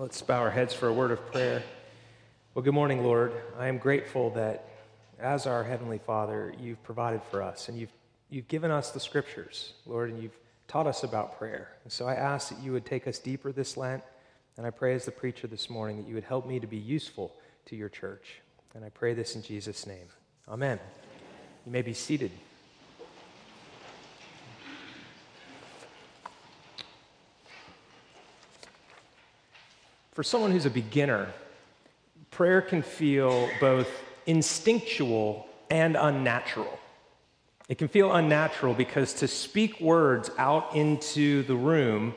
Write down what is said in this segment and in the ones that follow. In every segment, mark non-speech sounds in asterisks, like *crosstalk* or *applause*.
Let's bow our heads for a word of prayer. Well, good morning, Lord. I am grateful that as our Heavenly Father, you've provided for us and you've, you've given us the scriptures, Lord, and you've taught us about prayer. And so I ask that you would take us deeper this Lent. And I pray as the preacher this morning that you would help me to be useful to your church. And I pray this in Jesus' name. Amen. You may be seated. For someone who's a beginner, prayer can feel both instinctual and unnatural. It can feel unnatural because to speak words out into the room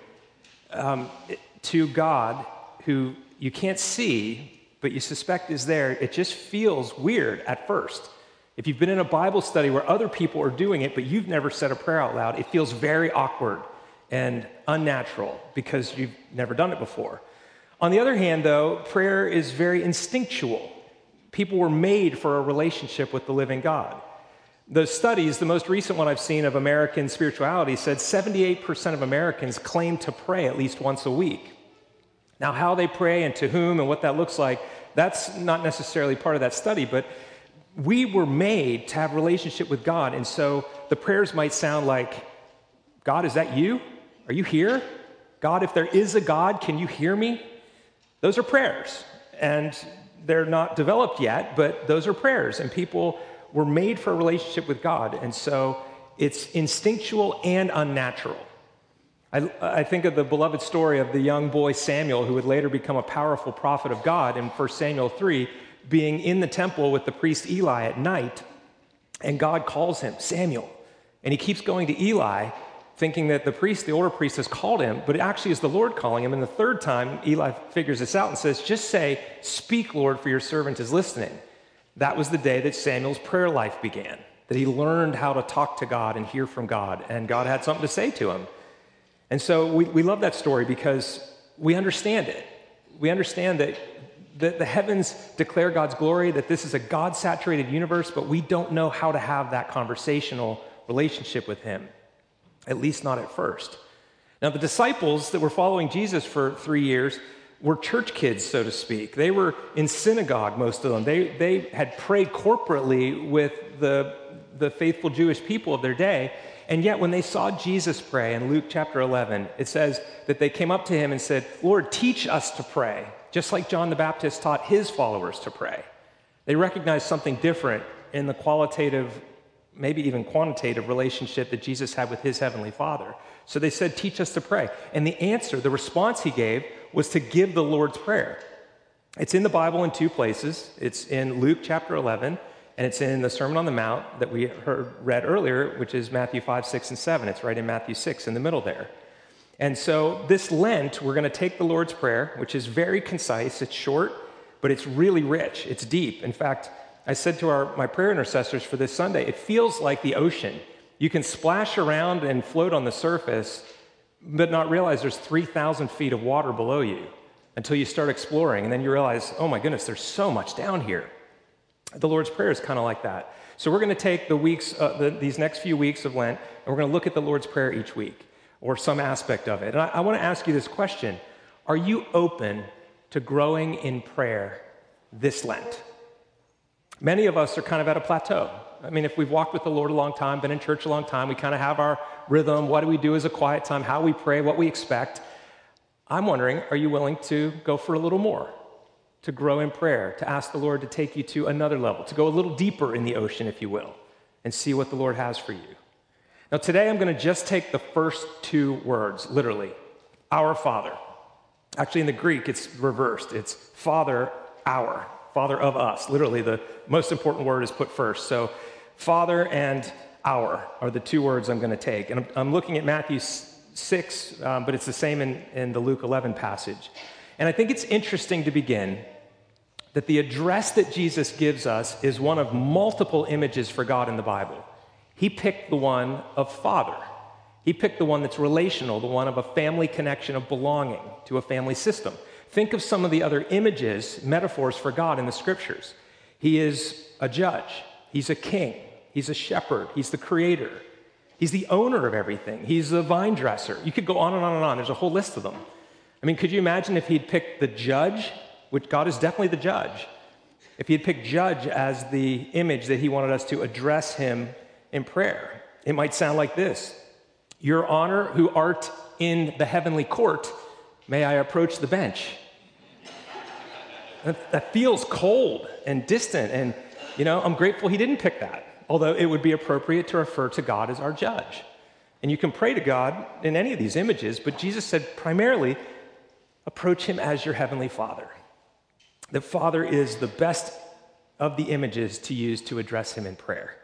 um, to God, who you can't see, but you suspect is there, it just feels weird at first. If you've been in a Bible study where other people are doing it, but you've never said a prayer out loud, it feels very awkward and unnatural because you've never done it before. On the other hand, though, prayer is very instinctual. People were made for a relationship with the living God. The studies, the most recent one I've seen of American spirituality, said 78% of Americans claim to pray at least once a week. Now, how they pray and to whom and what that looks like, that's not necessarily part of that study, but we were made to have a relationship with God. And so the prayers might sound like, God, is that you? Are you here? God, if there is a God, can you hear me? Those are prayers. And they're not developed yet, but those are prayers. And people were made for a relationship with God. And so it's instinctual and unnatural. I, I, think of the beloved story of the young boy Samuel, who would later become a powerful prophet of God in 1 Samuel 3, being in the temple with the priest Eli at night. And God calls him, Samuel. And he keeps going to Eli, thinking that the priest, the older priest, has called him, but it actually is the Lord calling him. And the third time, Eli figures this out and says, Just say, Speak, Lord, for your servant is listening. That was the day that Samuel's prayer life began, that he learned how to talk to God and hear from God, and God had something to say to him. And so we, we love that story because we understand it. We understand that the, the heavens declare God's glory, that this is a God saturated universe, but we don't know how to have that conversational relationship with Him at least not at first. Now, the disciples that were following Jesus for three years were church kids, so to speak. They were in synagogue, most of them. They, they had prayed corporately with the, the faithful Jewish people of their day. And yet, when they saw Jesus pray in Luke chapter 11, it says that they came up to him and said, Lord, teach us to pray, just like John the Baptist taught his followers to pray. They recognized something different in the qualitative maybe even quantitative relationship that Jesus had with his heavenly Father. So they said, Teach us to pray. And the answer, the response he gave, was to give the Lord's Prayer. It's in the Bible in two places. It's in Luke chapter 11, and it's in the Sermon on the Mount that we heard, read earlier, which is Matthew 5, 6, and 7. It's right in Matthew 6 in the middle there. And so this Lent, we're going to take the Lord's Prayer, which is very concise, it's short, but it's really rich, it's deep. In fact, I said to our, my prayer intercessors for this Sunday, it feels like the ocean. You can splash around and float on the surface, but not realize there's 3,000 feet of water below you until you start exploring. And then you realize, oh my goodness, there's so much down here. The Lord's Prayer is kind of like that. So we're going to take the weeks, uh, the, these next few weeks of Lent, and we're going to look at the Lord's Prayer each week or some aspect of it. And I, I want to ask you this question Are you open to growing in prayer this Lent? Many of us are kind of at a plateau. I mean, if we've walked with the Lord a long time, been in church a long time, we kind of have our rhythm. What do we do as a quiet time? How we pray, what we expect. I'm wondering, are you willing to go for a little more? To grow in prayer, to ask the Lord to take you to another level, to go a little deeper in the ocean, if you will, and see what the Lord has for you. Now, today I'm going to just take the first two words, literally Our Father. Actually, in the Greek, it's reversed. It's Father, our. Father of us. Literally, the most important word is put first. So, Father and our are the two words I'm going to take. And I'm, I'm looking at Matthew 6, um, but it's the same in, in the Luke 11 passage. And I think it's interesting to begin that the address that Jesus gives us is one of multiple images for God in the Bible. He picked the one of Father. He picked the one that's relational, the one of a family connection of belonging to a family system. Think of some of the other images, metaphors for God in the scriptures. He is a judge, He's a king, He's a shepherd, He's the creator, He's the owner of everything, He's the vine dresser. You could go on and on and on. There's a whole list of them. I mean, could you imagine if he'd picked the judge, which God is definitely the judge, if he had picked judge as the image that he wanted us to address him in prayer? It might sound like this Your honor, who art in the heavenly court, may I approach the bench? That, that feels cold and distant. And, you know, I'm grateful he didn't pick that, although it would be appropriate to refer to God as our judge. And you can pray to God in any of these images, but Jesus said primarily, approach him as your heavenly Father. The Father is the best of the images to use to address him in prayer.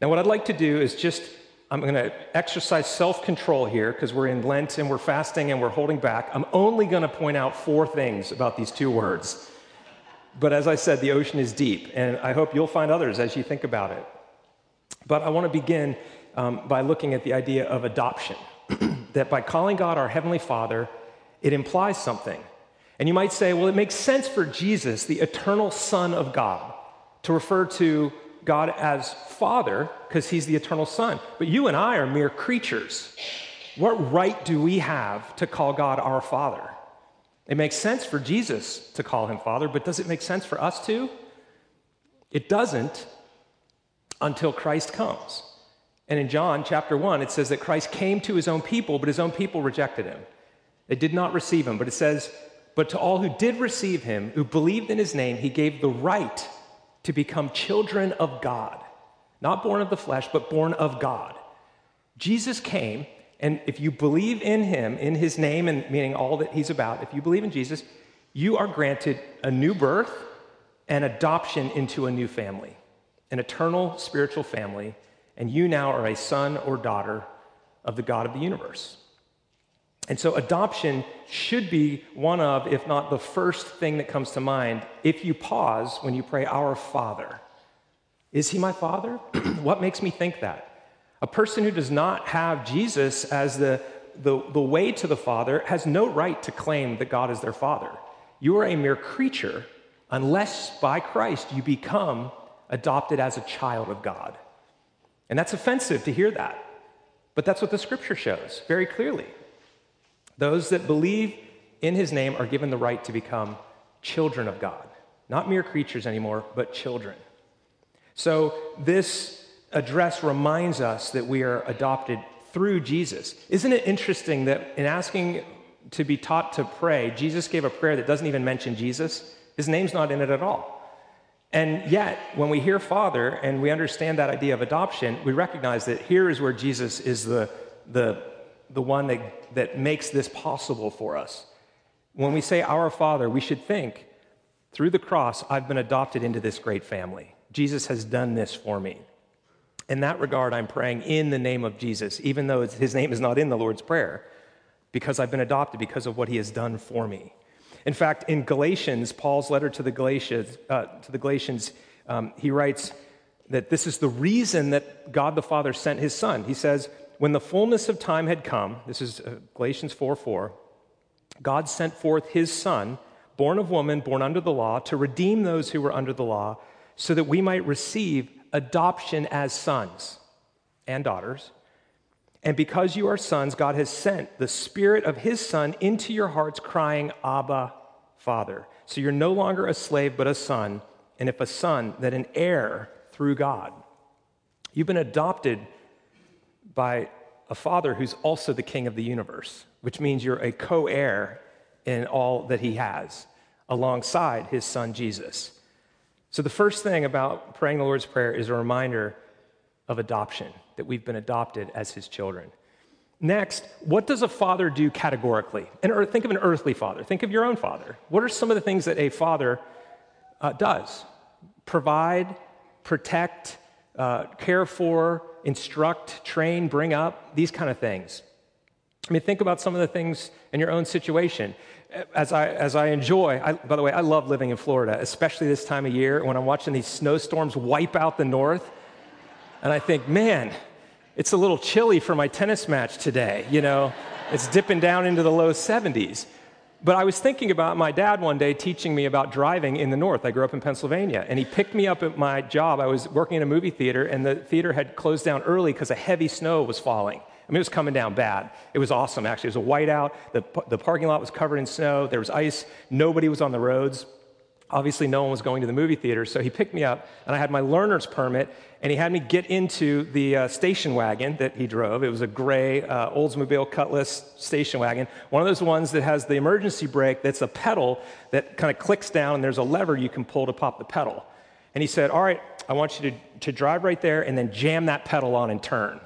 Now, what I'd like to do is just, I'm going to exercise self control here because we're in Lent and we're fasting and we're holding back. I'm only going to point out four things about these two words. But as I said, the ocean is deep, and I hope you'll find others as you think about it. But I want to begin um, by looking at the idea of adoption. *clears throat* that by calling God our Heavenly Father, it implies something. And you might say, well, it makes sense for Jesus, the eternal Son of God, to refer to God as Father because He's the eternal Son. But you and I are mere creatures. What right do we have to call God our Father? It makes sense for Jesus to call him Father, but does it make sense for us too? It doesn't until Christ comes. And in John chapter 1, it says that Christ came to his own people, but his own people rejected him. They did not receive him. But it says, But to all who did receive him, who believed in his name, he gave the right to become children of God. Not born of the flesh, but born of God. Jesus came and if you believe in him, in his name, and meaning all that he's about, if you believe in Jesus, you are granted a new birth and adoption into a new family, an eternal spiritual family, and you now are a son or daughter of the God of the universe. And so, adoption should be one of, if not the first thing that comes to mind if you pause when you pray, Our Father. Is he my Father? *clears throat* what makes me think that? A person who does not have Jesus as the, the, the way to the Father has no right to claim that God is their Father. You are a mere creature unless by Christ you become adopted as a child of God. And that's offensive to hear that. But that's what the scripture shows very clearly. Those that believe in his name are given the right to become children of God. Not mere creatures anymore, but children. So, this address reminds us that we are adopted through Jesus. Isn't it interesting that in asking to be taught to pray, Jesus gave a prayer that doesn't even mention Jesus? His name's not in it at all. And yet, when we hear Father and we understand that idea of adoption, we recognize that here is where Jesus is the, the, the one that, that makes this possible for us. When we say Our Father, we should think, through the cross, I've been adopted into this great family. Jesus has done this for me. In that regard, I'm praying in the name of Jesus, even though his name is not in the Lord's Prayer, because I've been adopted because of what he has done for me. In fact, in Galatians, Paul's letter to the Galatians, uh, to the Galatians um, he writes that this is the reason that God the Father sent his Son. He says, When the fullness of time had come, this is uh, Galatians 4 4, God sent forth his Son, born of woman, born under the law, to redeem those who were under the law, so that we might receive adoption as sons and daughters. And because you are sons, God has sent the Spirit of His Son into your hearts, crying, Abba, Father. So you're no longer a slave, but a son. And if a son, then an heir through God. You've been adopted by a father who's also the king of the universe, which means you're a co heir in all that he has alongside his son Jesus. So, the first thing about praying the Lord's Prayer is a reminder of adoption, that we've been adopted as his children. Next, what does a father do categorically? And think of an earthly father. Think of your own father. What are some of the things that a father uh, does? Provide, protect, uh, care for, instruct, train, bring up, these kind of things. I mean, think about some of the things in your own situation as I, as I enjoy, I, by the way, I love living in Florida, especially this time of year when I'm watching these snowstorms wipe out the north. And I think, man, it's a little chilly for my tennis match today. You know, it's dipping down into the low 70s. But I was thinking about my dad one day teaching me about driving in the north. I grew up in Pennsylvania, and he picked me up at my job. I was working in a movie theater, and the theater had closed down early because a heavy snow was falling. I mean, it was coming down bad. It was awesome, actually. It was a whiteout. The, the parking lot was covered in snow. There was ice. Nobody was on the roads. Obviously, no one was going to the movie theater. So he picked me up, and I had my learner's permit, and he had me get into the uh, station wagon that he drove. It was a gray uh, Oldsmobile Cutlass station wagon, one of those ones that has the emergency brake that's a pedal that kind of clicks down, and there's a lever you can pull to pop the pedal. And he said, All right, I want you to, to drive right there and then jam that pedal on and turn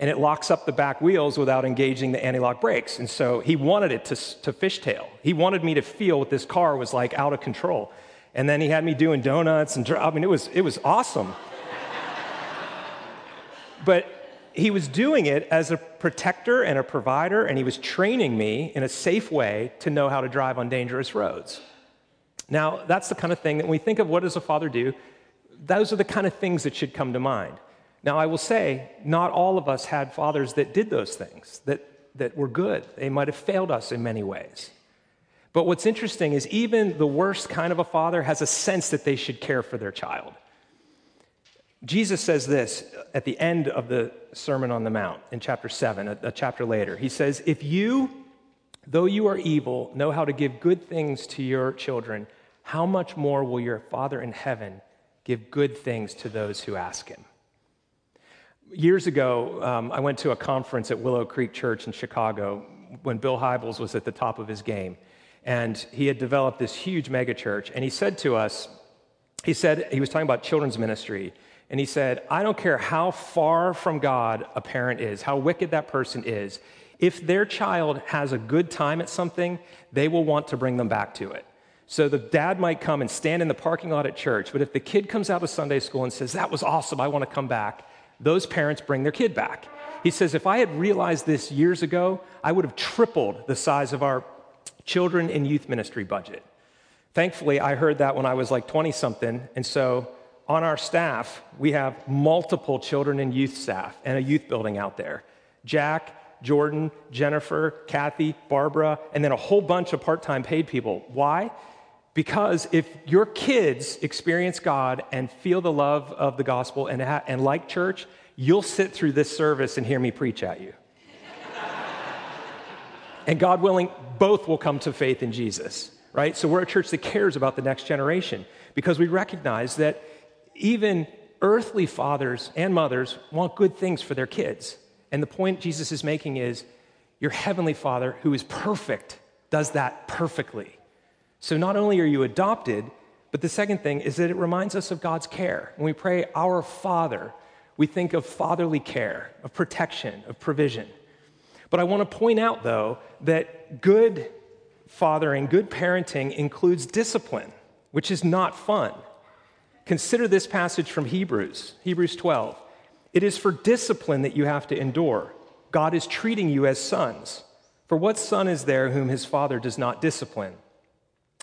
and it locks up the back wheels without engaging the anti-lock brakes. And so he wanted it to, to fishtail. He wanted me to feel what this car was like out of control. And then he had me doing donuts and I mean it was it was awesome. *laughs* but he was doing it as a protector and a provider and he was training me in a safe way to know how to drive on dangerous roads. Now, that's the kind of thing that when we think of what does a father do, those are the kind of things that should come to mind. Now, I will say, not all of us had fathers that did those things, that, that were good. They might have failed us in many ways. But what's interesting is even the worst kind of a father has a sense that they should care for their child. Jesus says this at the end of the Sermon on the Mount in chapter 7, a, a chapter later. He says, If you, though you are evil, know how to give good things to your children, how much more will your Father in heaven give good things to those who ask him? Years ago, um, I went to a conference at Willow Creek Church in Chicago when Bill Hybels was at the top of his game. And he had developed this huge megachurch. And he said to us, he said, he was talking about children's ministry. And he said, I don't care how far from God a parent is, how wicked that person is, if their child has a good time at something, they will want to bring them back to it. So the dad might come and stand in the parking lot at church, but if the kid comes out of Sunday school and says, That was awesome, I want to come back, those parents bring their kid back. He says, if I had realized this years ago, I would have tripled the size of our children and youth ministry budget. Thankfully, I heard that when I was like 20 something. And so on our staff, we have multiple children and youth staff and a youth building out there. Jack, Jordan, Jennifer, Kathy, Barbara, and then a whole bunch of part time paid people. Why? Because if your kids experience God and feel the love of the gospel and, ha- and like church, you'll sit through this service and hear me preach at you. *laughs* and God willing, both will come to faith in Jesus, right? So we're a church that cares about the next generation because we recognize that even earthly fathers and mothers want good things for their kids. And the point Jesus is making is your heavenly Father, who is perfect, does that perfectly. So not only are you adopted, but the second thing is that it reminds us of God's care. When we pray, Our Father, we think of fatherly care, of protection, of provision. But I want to point out, though, that good fathering, good parenting includes discipline, which is not fun. Consider this passage from Hebrews, Hebrews 12. It is for discipline that you have to endure. God is treating you as sons. For what son is there whom his father does not discipline?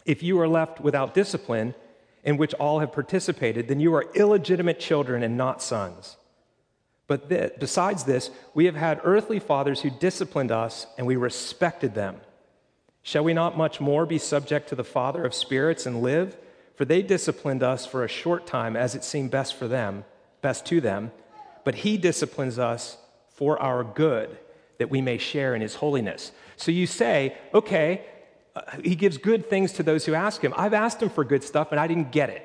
If you are left without discipline, in which all have participated, then you are illegitimate children and not sons. But th- besides this, we have had earthly fathers who disciplined us, and we respected them. Shall we not much more be subject to the Father of spirits and live? For they disciplined us for a short time as it seemed best for them, best to them, but he disciplines us for our good, that we may share in his holiness. So you say, okay, he gives good things to those who ask him. I've asked him for good stuff and I didn't get it.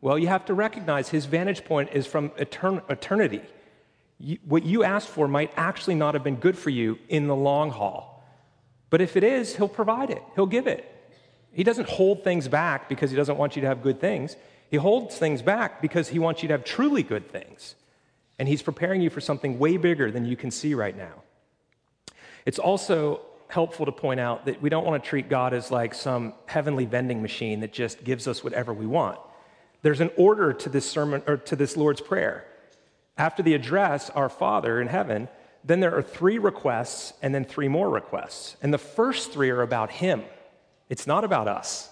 Well, you have to recognize his vantage point is from etern- eternity. You, what you asked for might actually not have been good for you in the long haul. But if it is, he'll provide it, he'll give it. He doesn't hold things back because he doesn't want you to have good things. He holds things back because he wants you to have truly good things. And he's preparing you for something way bigger than you can see right now. It's also helpful to point out that we don't want to treat God as like some heavenly vending machine that just gives us whatever we want. There's an order to this sermon or to this Lord's Prayer. After the address, Our Father in heaven, then there are three requests and then three more requests. And the first three are about Him, it's not about us.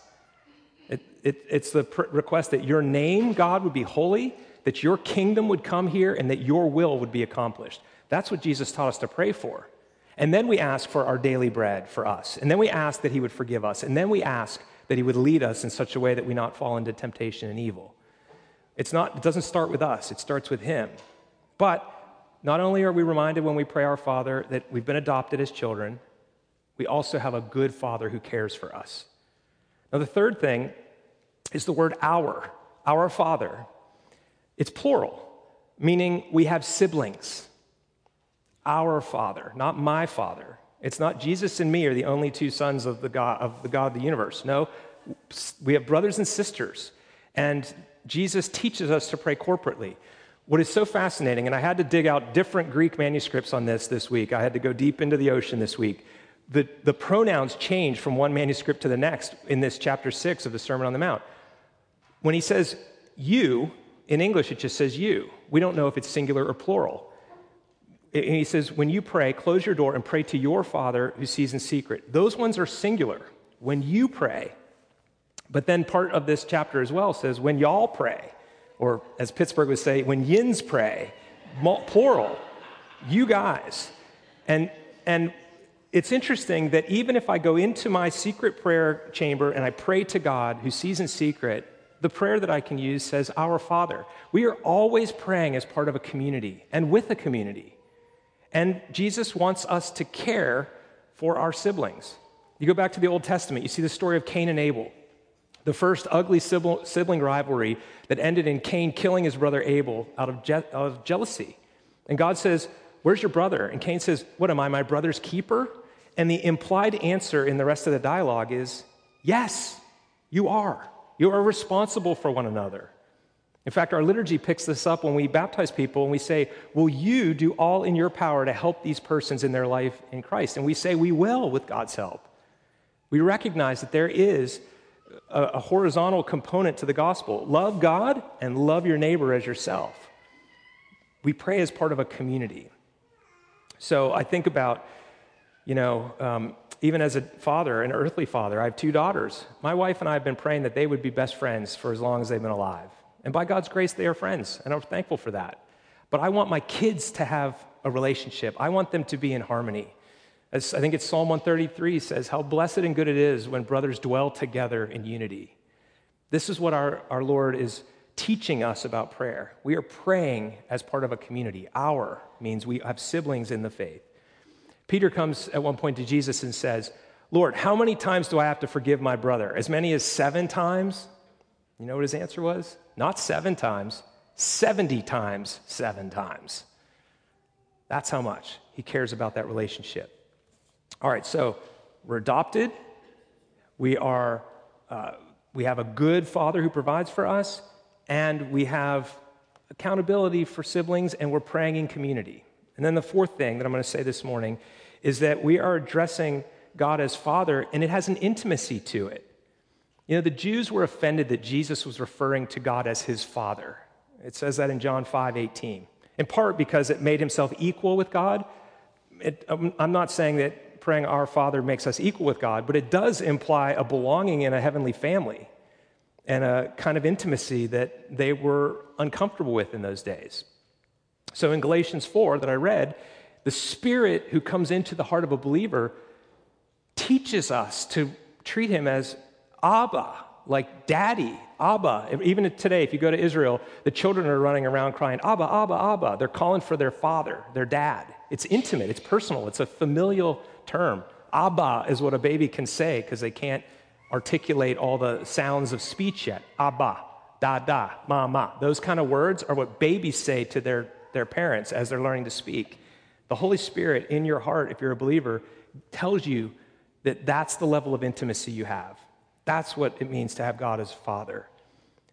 It, it, it's the pr- request that your name, God, would be holy, that your kingdom would come here, and that your will would be accomplished. That's what Jesus taught us to pray for. And then we ask for our daily bread for us. And then we ask that He would forgive us. And then we ask that He would lead us in such a way that we not fall into temptation and evil. It's not, it doesn't start with us, it starts with Him. But not only are we reminded when we pray our Father that we've been adopted as children, we also have a good Father who cares for us. Now, the third thing is the word our, our Father. It's plural, meaning we have siblings. Our Father, not my Father. It's not Jesus and me are the only two sons of the God of the God of the universe. No, we have brothers and sisters, and Jesus teaches us to pray corporately. What is so fascinating, and I had to dig out different Greek manuscripts on this this week. I had to go deep into the ocean this week. The, the pronouns change from one manuscript to the next in this chapter six of the Sermon on the Mount. When he says you, in English it just says you. We don't know if it's singular or plural. And he says, when you pray, close your door and pray to your Father who sees in secret. Those ones are singular. When you pray. But then part of this chapter as well says, when y'all pray or as Pittsburgh would say, when yins pray, plural, you guys. And, and it's interesting that even if I go into my secret prayer chamber and I pray to God who sees in secret, the prayer that I can use says, Our Father. We are always praying as part of a community and with a community. And Jesus wants us to care for our siblings. You go back to the Old Testament, you see the story of Cain and Abel the first ugly sibling rivalry that ended in Cain killing his brother Abel out of, je- out of jealousy. And God says, Where's your brother? And Cain says, What am I, my brother's keeper? And the implied answer in the rest of the dialogue is, Yes, you are. You are responsible for one another. In fact, our liturgy picks this up when we baptize people and we say, Will you do all in your power to help these persons in their life in Christ? And we say, We will with God's help. We recognize that there is a, a horizontal component to the gospel love God and love your neighbor as yourself. We pray as part of a community. So I think about, you know, um, even as a father, an earthly father, I have two daughters. My wife and I have been praying that they would be best friends for as long as they've been alive. And by God's grace, they are friends, and I'm thankful for that. But I want my kids to have a relationship, I want them to be in harmony. As I think it's Psalm 133 says, How blessed and good it is when brothers dwell together in unity. This is what our, our Lord is teaching us about prayer. We are praying as part of a community. Our means we have siblings in the faith. Peter comes at one point to Jesus and says, Lord, how many times do I have to forgive my brother? As many as seven times? You know what his answer was? Not seven times, 70 times seven times. That's how much he cares about that relationship. All right, so we're adopted. We are, uh, we have a good father who provides for us, and we have accountability for siblings, and we're praying in community. And then the fourth thing that I'm going to say this morning is that we are addressing God as Father, and it has an intimacy to it. You know, the Jews were offended that Jesus was referring to God as his Father. It says that in John 5 18. In part because it made himself equal with God. It, um, I'm not saying that praying our Father makes us equal with God, but it does imply a belonging in a heavenly family and a kind of intimacy that they were uncomfortable with in those days. So in Galatians 4 that I read, the Spirit who comes into the heart of a believer teaches us to treat him as Abba, like daddy, Abba. Even today, if you go to Israel, the children are running around crying, Abba, Abba, Abba. They're calling for their father, their dad. It's intimate, it's personal, it's a familial term. Abba is what a baby can say because they can't articulate all the sounds of speech yet. Abba, da da, ma ma. Those kind of words are what babies say to their, their parents as they're learning to speak. The Holy Spirit in your heart, if you're a believer, tells you that that's the level of intimacy you have. That's what it means to have God as Father.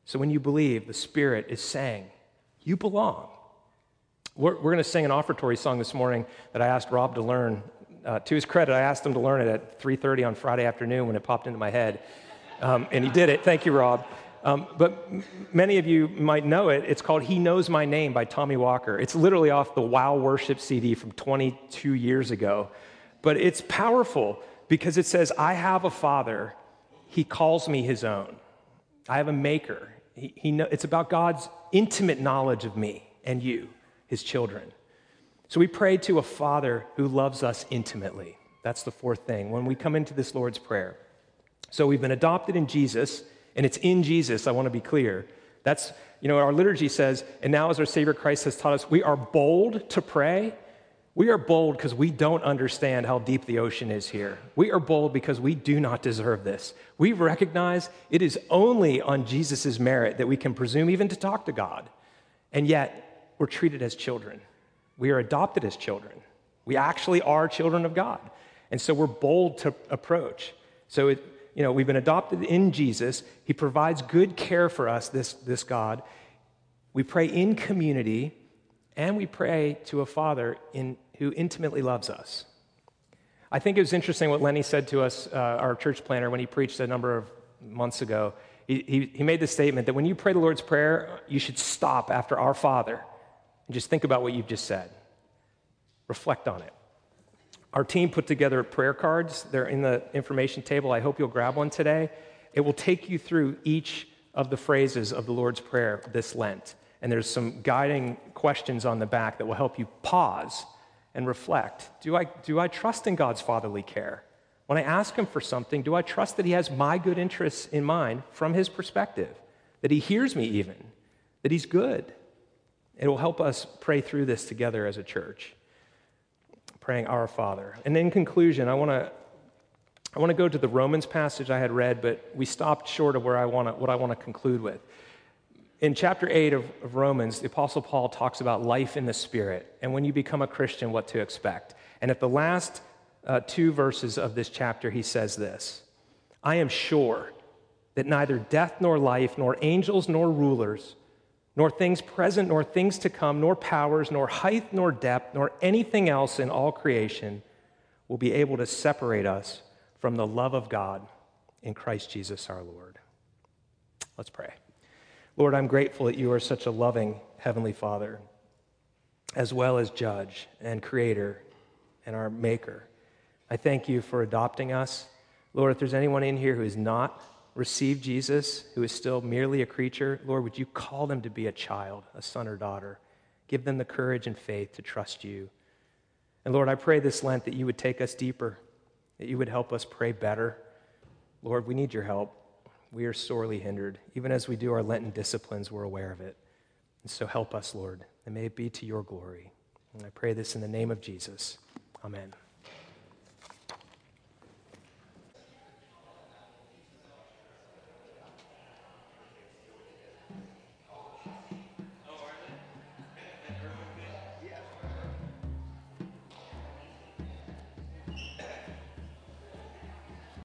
So when you believe, the Spirit is saying, You belong. We're, we're going to sing an offertory song this morning that I asked Rob to learn uh, to his credit, I asked him to learn it at 3:30 on Friday afternoon when it popped into my head, um, and he did it. Thank you, Rob. Um, but m- many of you might know it. It's called "He Knows My Name" by Tommy Walker. It's literally off the Wow Worship CD from 22 years ago, but it's powerful because it says, "I have a Father; He calls me His own. I have a Maker. He, he know, it's about God's intimate knowledge of me and you, His children." So we pray to a Father who loves us intimately. That's the fourth thing when we come into this Lord's Prayer. So we've been adopted in Jesus, and it's in Jesus, I want to be clear, That's, you know, our liturgy says, and now as our Savior Christ has taught us, we are bold to pray. We are bold because we don't understand how deep the ocean is here. We are bold because we do not deserve this. We recognize it is only on Jesus' merit that we can presume even to talk to God. And yet, we're treated as children. We are adopted as children. We actually are children of God. And so we're bold to approach. So, it, you know, we've been adopted in Jesus. He provides good care for us, this, this God. We pray in community, and we pray to a Father in, who intimately loves us. I think it was interesting what Lenny said to us, uh, our church planner, when he preached a number of months ago. He, he, he made the statement that when you pray the Lord's Prayer, you should stop after Our Father and just think about what you've just said. Reflect on it. Our team put together prayer cards. They're in the information table. I hope you'll grab one today. It will take you through each of the phrases of the Lord's Prayer this Lent. And there's some guiding questions on the back that will help you pause and reflect. Do I, do I trust in God's fatherly care? When I ask Him for something, do I trust that He has my good interests in mind from His perspective? That He hears me even? That He's good? It will help us pray through this together as a church praying Our Father. And in conclusion, I want to I want to go to the Romans passage I had read, but we stopped short of where I want to, what I want to conclude with. In chapter 8 of, of Romans, the Apostle Paul talks about life in the Spirit and when you become a Christian, what to expect. And at the last uh, two verses of this chapter, he says this I am sure that neither death nor life, nor angels nor rulers, nor things present, nor things to come, nor powers, nor height, nor depth, nor anything else in all creation will be able to separate us from the love of God in Christ Jesus our Lord. Let's pray. Lord, I'm grateful that you are such a loving Heavenly Father, as well as Judge and Creator and our Maker. I thank you for adopting us. Lord, if there's anyone in here who is not received Jesus, who is still merely a creature, Lord, would you call them to be a child, a son or daughter? Give them the courage and faith to trust you. And Lord, I pray this Lent that you would take us deeper, that you would help us pray better. Lord, we need your help. We are sorely hindered. Even as we do our Lenten disciplines, we're aware of it. And so help us, Lord, and may it be to your glory. And I pray this in the name of Jesus. Amen.